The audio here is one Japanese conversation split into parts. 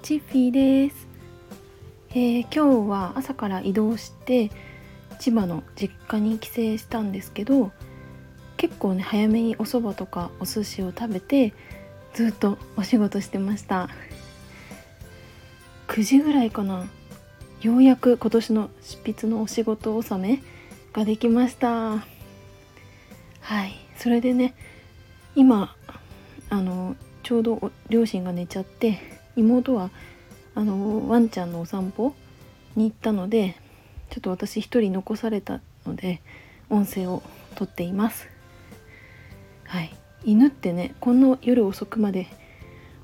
チッフィーです、えー、今日は朝から移動して千葉の実家に帰省したんですけど結構ね早めにお蕎麦とかお寿司を食べてずっとお仕事してました。9時ぐらいかな。ようやく今年の執筆のお仕事納めができました。はい。それでね今あのちょうど両親が寝ちゃって妹はあのワンちゃんのお散歩に行ったのでちょっと私一人残されたので音声をとっています。はい。犬ってねこんな夜遅くまで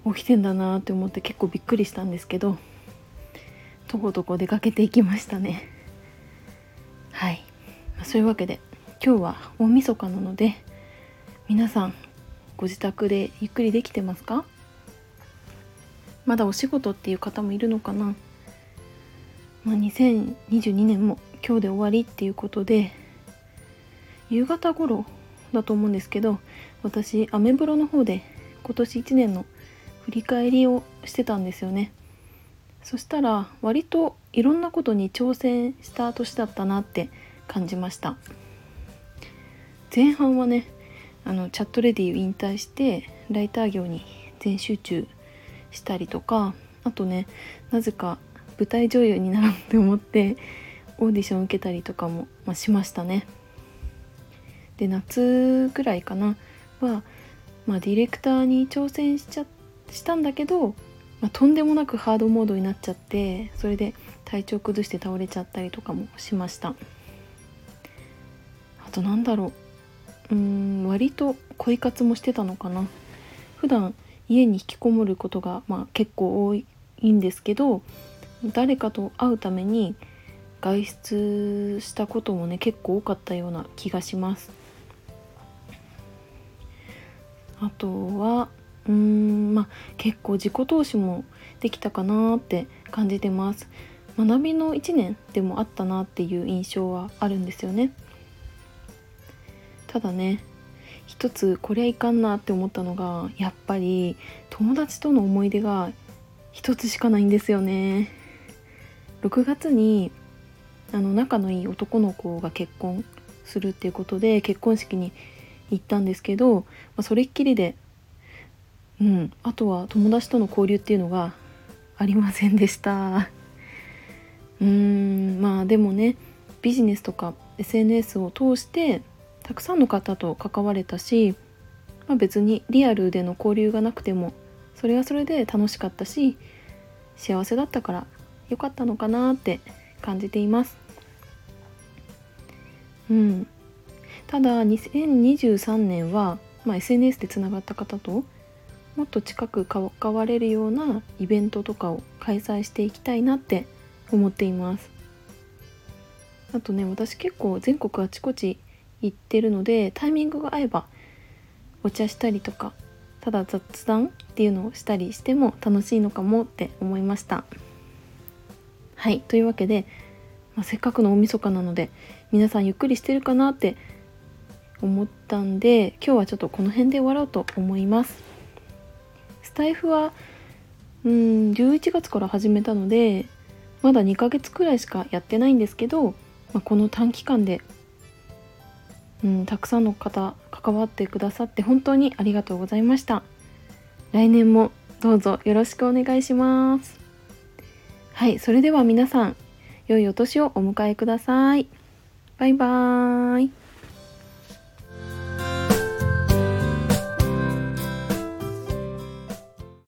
起きてんだなって思って結構びっくりしたんですけどとことこ出かけていきましたね。はい、まあ、そういうわけで今日は大晦日なので皆さんご自宅でゆっくりできてますか？まだお仕事っていう方もいるのかな、まあ、2022年も今日で終わりっていうことで夕方頃だと思うんですけど私アメブロの方で今年1年の振り返りをしてたんですよね。そしたら割といろんなことに挑戦した年だったなって感じました。前半はねあのチャットレディを引退してライター業に全集中したりとかあとねなぜか舞台女優になろうって思ってオーディション受けたりとかも、まあ、しましたね。で夏ぐらいかなは、まあ、ディレクターに挑戦しちゃしたんだけど、まあ、とんでもなくハードモードになっちゃってそれで体調崩して倒れちゃったりとかもしました。あとなんだろううん割と恋活もしてたのかな普段家に引きこもることが、まあ、結構多いんですけど誰かと会うために外出したこともね結構多かったような気がします。あとはうーんまあ結構自己投資もできたかなって感じてます。学びの1年でもあったなっていう印象はあるんですよね。ただね一つこりゃいかんなって思ったのがやっぱり友達との思い出が一つしかないんですよね。6月にあの仲のいい男の子が結婚するっていうことで結婚式に行ったんですけど、まあ、それっきりでうんあとは友達との交流っていうのがありませんでした。うーんまあでもねビジネスとか SNS を通してたくさんの方と関われたし、まあ、別にリアルでの交流がなくてもそれはそれで楽しかったし幸せだったから良かったのかなって感じています。うん、ただ2023年は、まあ、SNS でつながった方ともっと近く関われるようなイベントとかを開催していきたいなって思っていますあとね私結構全国あちこち行ってるのでタイミングが合えばお茶したりとかただ雑談っていうのをしたりしても楽しいのかもって思いました。はい。というわけで、まあ、せっかくの大晦日なので皆さんゆっくりしてるかなって思ったんで今日はちょっとこの辺で終わろうと思います。スタイフはうん11月から始めたのでまだ2ヶ月くらいしかやってないんですけど、まあ、この短期間でうん、たくさんの方関わってくださって本当にありがとうございました。来年もどうぞよろしくお願いします。はいそれでは皆さん良いお年をお迎えください。バイバーイ。